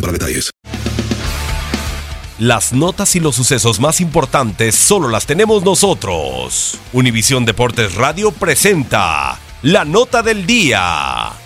para detalles. Las notas y los sucesos más importantes solo las tenemos nosotros. Univisión Deportes Radio presenta la nota del día.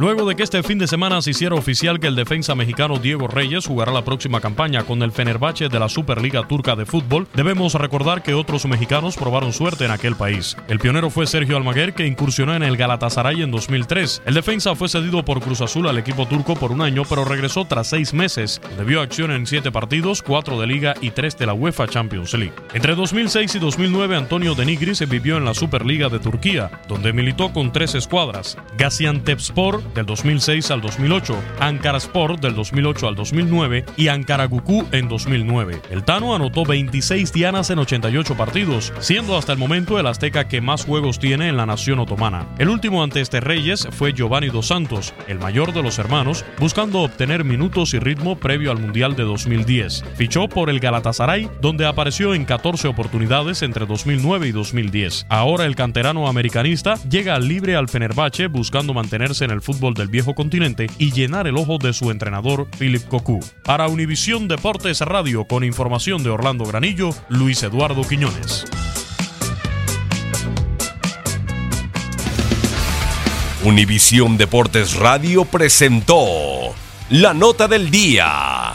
Luego de que este fin de semana se hiciera oficial que el defensa mexicano Diego Reyes jugará la próxima campaña con el Fenerbahce de la Superliga Turca de Fútbol, debemos recordar que otros mexicanos probaron suerte en aquel país. El pionero fue Sergio Almaguer, que incursionó en el Galatasaray en 2003. El defensa fue cedido por Cruz Azul al equipo turco por un año, pero regresó tras seis meses. Debió acción en siete partidos, cuatro de Liga y tres de la UEFA Champions League. Entre 2006 y 2009, Antonio Denigri se vivió en la Superliga de Turquía, donde militó con tres escuadras: Gaziantepspor, del 2006 al 2008, Ankara Sport del 2008 al 2009 y Ankara Guku en 2009. El Tano anotó 26 dianas en 88 partidos, siendo hasta el momento el azteca que más juegos tiene en la nación otomana. El último ante este Reyes fue Giovanni Dos Santos, el mayor de los hermanos, buscando obtener minutos y ritmo previo al Mundial de 2010. Fichó por el Galatasaray, donde apareció en 14 oportunidades entre 2009 y 2010. Ahora el canterano americanista llega libre al Fenerbahce buscando mantenerse en el fútbol del viejo continente y llenar el ojo de su entrenador Philip Cocu. Para Univisión Deportes Radio con información de Orlando Granillo, Luis Eduardo Quiñones. Univisión Deportes Radio presentó la nota del día.